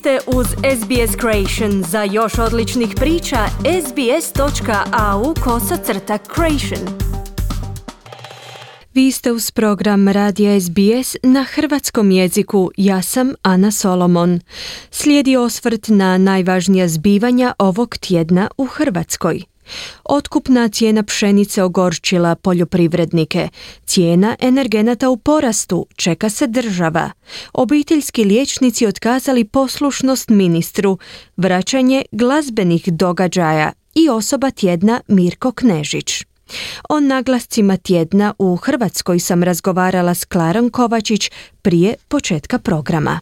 ste uz SBS Creation. Za još odličnih priča, sbs.au kosacrta creation. Vi ste uz program Radija SBS na hrvatskom jeziku. Ja sam Ana Solomon. Slijedi osvrt na najvažnija zbivanja ovog tjedna u Hrvatskoj. Otkupna cijena pšenice ogorčila poljoprivrednike. Cijena energenata u porastu, čeka se država. Obiteljski liječnici otkazali poslušnost ministru, vraćanje glazbenih događaja i osoba tjedna Mirko Knežić. O naglascima tjedna u Hrvatskoj sam razgovarala s Klarom Kovačić prije početka programa.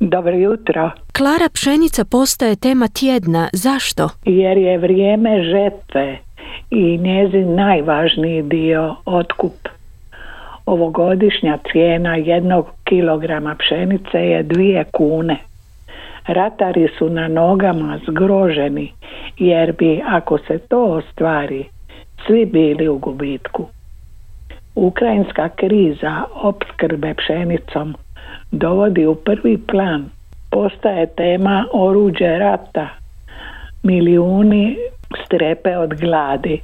Dobro jutro. Klara pšenica postaje tema tjedna. Zašto? Jer je vrijeme žetve i njezin najvažniji dio otkup. Ovogodišnja cijena jednog kilograma pšenice je dvije kune. Ratari su na nogama zgroženi jer bi ako se to ostvari svi bili u gubitku. Ukrajinska kriza opskrbe pšenicom dovodi u prvi plan. Postaje tema oruđe rata. Milijuni strepe od gladi.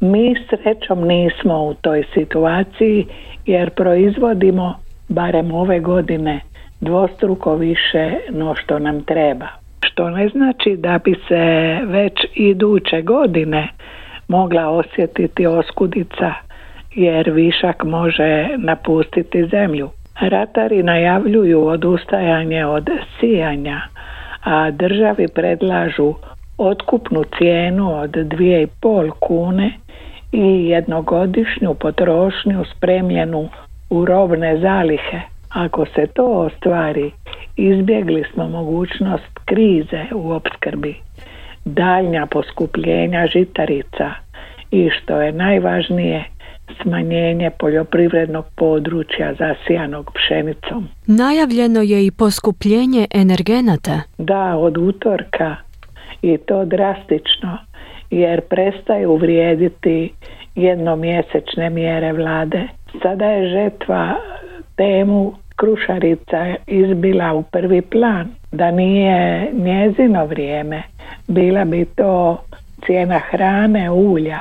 Mi srećom nismo u toj situaciji jer proizvodimo barem ove godine dvostruko više no što nam treba. Što ne znači da bi se već iduće godine mogla osjetiti oskudica jer višak može napustiti zemlju. Ratari najavljuju odustajanje od sijanja, a državi predlažu otkupnu cijenu od 2,5 kune i jednogodišnju potrošnju spremljenu u robne zalihe. Ako se to ostvari, izbjegli smo mogućnost krize u opskrbi, daljnja poskupljenja žitarica i što je najvažnije smanjenje poljoprivrednog područja zasijanog pšenicom. Najavljeno je i poskupljenje energenata. Da, od utorka i to drastično jer prestaju vrijediti jednomjesečne mjere vlade. Sada je žetva temu krušarica izbila u prvi plan. Da nije njezino vrijeme, bila bi to cijena hrane, ulja,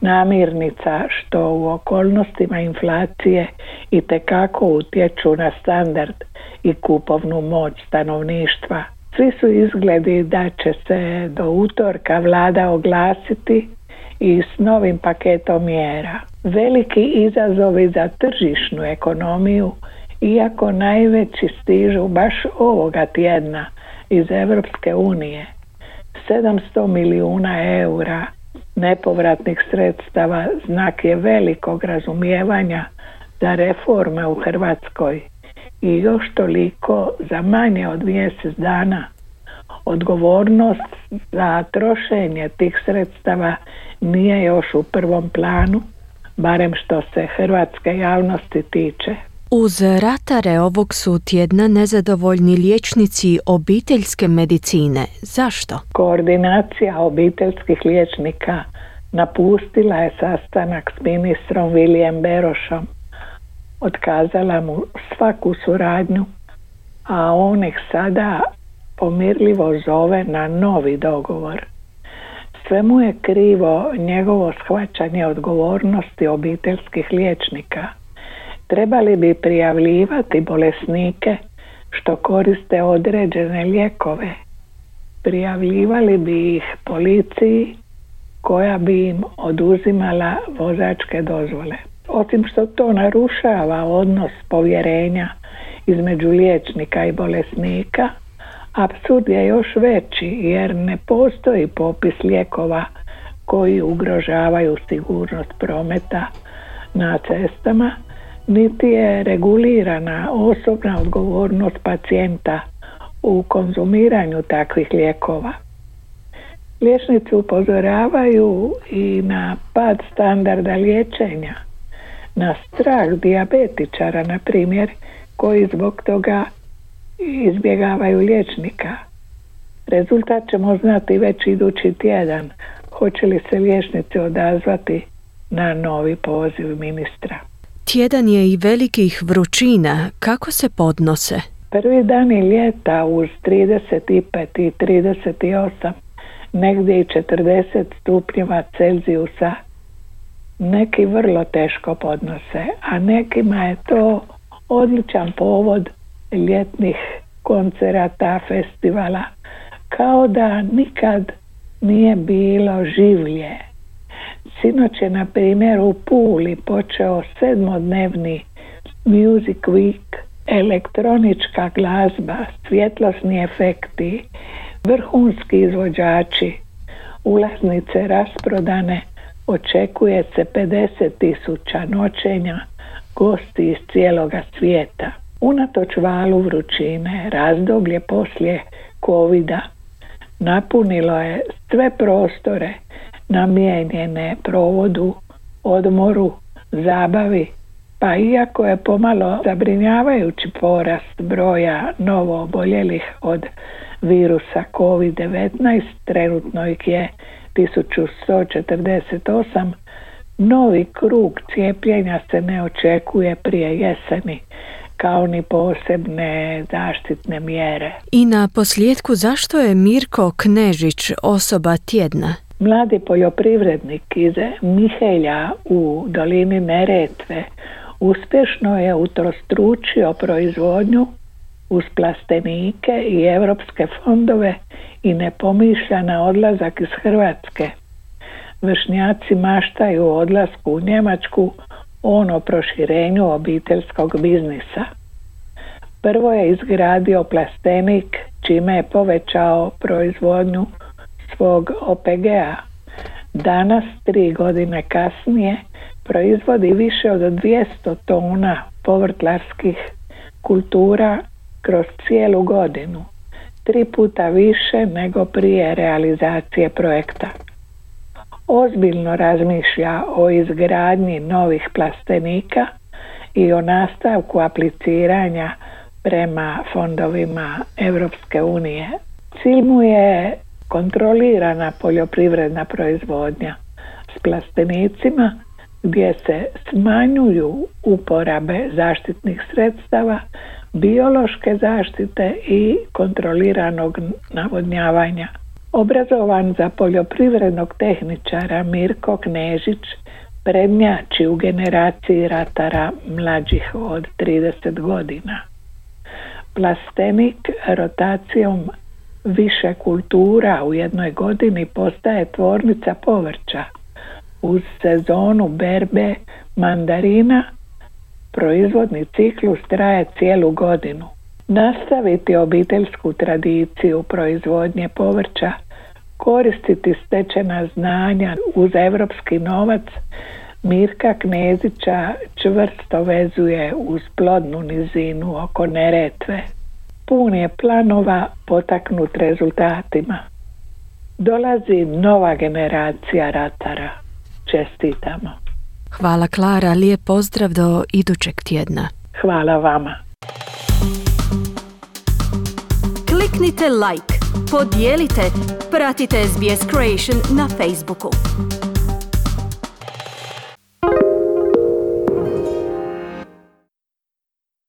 namirnica što u okolnostima inflacije i tekako utječu na standard i kupovnu moć stanovništva. Svi su izgledi da će se do utorka vlada oglasiti i s novim paketom mjera. Veliki izazovi za tržišnu ekonomiju, iako najveći stižu baš ovoga tjedna iz Europske unije. 700 milijuna eura nepovratnih sredstava znak je velikog razumijevanja za reforme u Hrvatskoj i još toliko za manje od mjesec dana odgovornost za trošenje tih sredstava nije još u prvom planu, barem što se hrvatske javnosti tiče. Uz ratare ovog su tjedna nezadovoljni liječnici obiteljske medicine. Zašto? Koordinacija obiteljskih liječnika napustila je sastanak s ministrom Vilijem Berošom. Otkazala mu svaku suradnju, a on ih sada pomirljivo zove na novi dogovor. Sve mu je krivo njegovo shvaćanje odgovornosti obiteljskih liječnika – Trebali bi prijavljivati bolesnike što koriste određene lijekove. Prijavljivali bi ih policiji koja bi im oduzimala vozačke dozvole. Osim što to narušava odnos povjerenja između liječnika i bolesnika, apsurd je još veći jer ne postoji popis lijekova koji ugrožavaju sigurnost prometa na cestama niti je regulirana osobna odgovornost pacijenta u konzumiranju takvih lijekova. Liječnici upozoravaju i na pad standarda liječenja, na strah dijabetičara, na primjer, koji zbog toga izbjegavaju liječnika. Rezultat ćemo znati već idući tjedan, hoće li se liječnici odazvati na novi poziv ministra. Tjedan je i velikih vrućina. Kako se podnose? Prvi dani ljeta uz 35 i 38, negdje i 40 stupnjeva Celzijusa, neki vrlo teško podnose, a nekima je to odličan povod ljetnih koncerata, festivala, kao da nikad nije bilo življe. Sinoć je, na primjer, u Puli počeo sedmodnevni Music Week, elektronička glazba, svjetlosni efekti, vrhunski izvođači, ulaznice rasprodane, očekuje se 50 tisuća noćenja, gosti iz cijeloga svijeta. Unatoč valu vrućine, razdoblje poslije covida napunilo je sve prostore namijenjene provodu, odmoru, zabavi, pa iako je pomalo zabrinjavajući porast broja novo oboljelih od virusa COVID-19, trenutno ih je 1148, novi krug cijepljenja se ne očekuje prije jeseni kao ni posebne zaštitne mjere. I na posljedku zašto je Mirko Knežić osoba tjedna? Mladi poljoprivrednik iz Mihelja u dolini Neretve uspješno je utrostručio proizvodnju uz plastenike i europske fondove i ne pomišlja na odlazak iz Hrvatske. Vršnjaci maštaju o odlasku u Njemačku, on o proširenju obiteljskog biznisa. Prvo je izgradio plastenik, čime je povećao proizvodnju svog OPG-a. Danas, tri godine kasnije, proizvodi više od 200 tona povrtlarskih kultura kroz cijelu godinu, tri puta više nego prije realizacije projekta. Ozbiljno razmišlja o izgradnji novih plastenika i o nastavku apliciranja prema fondovima Europske unije. Cilj mu je kontrolirana poljoprivredna proizvodnja s plastenicima gdje se smanjuju uporabe zaštitnih sredstava, biološke zaštite i kontroliranog navodnjavanja. Obrazovan za poljoprivrednog tehničara Mirko Knežić prednjači u generaciji ratara mlađih od 30 godina. Plastenik rotacijom više kultura u jednoj godini postaje tvornica povrća. Uz sezonu berbe mandarina proizvodni ciklus traje cijelu godinu. Nastaviti obiteljsku tradiciju proizvodnje povrća, koristiti stečena znanja uz evropski novac, Mirka Knezića čvrsto vezuje uz plodnu nizinu oko Neretve. Pun je planova potaknut rezultatima. Dolazi nova generacija ratara. Čestitamo. Hvala Klara, lijep pozdrav do idućeg tjedna. Hvala vama. Kliknite like, podijelite, pratite SBS Creation na Facebooku.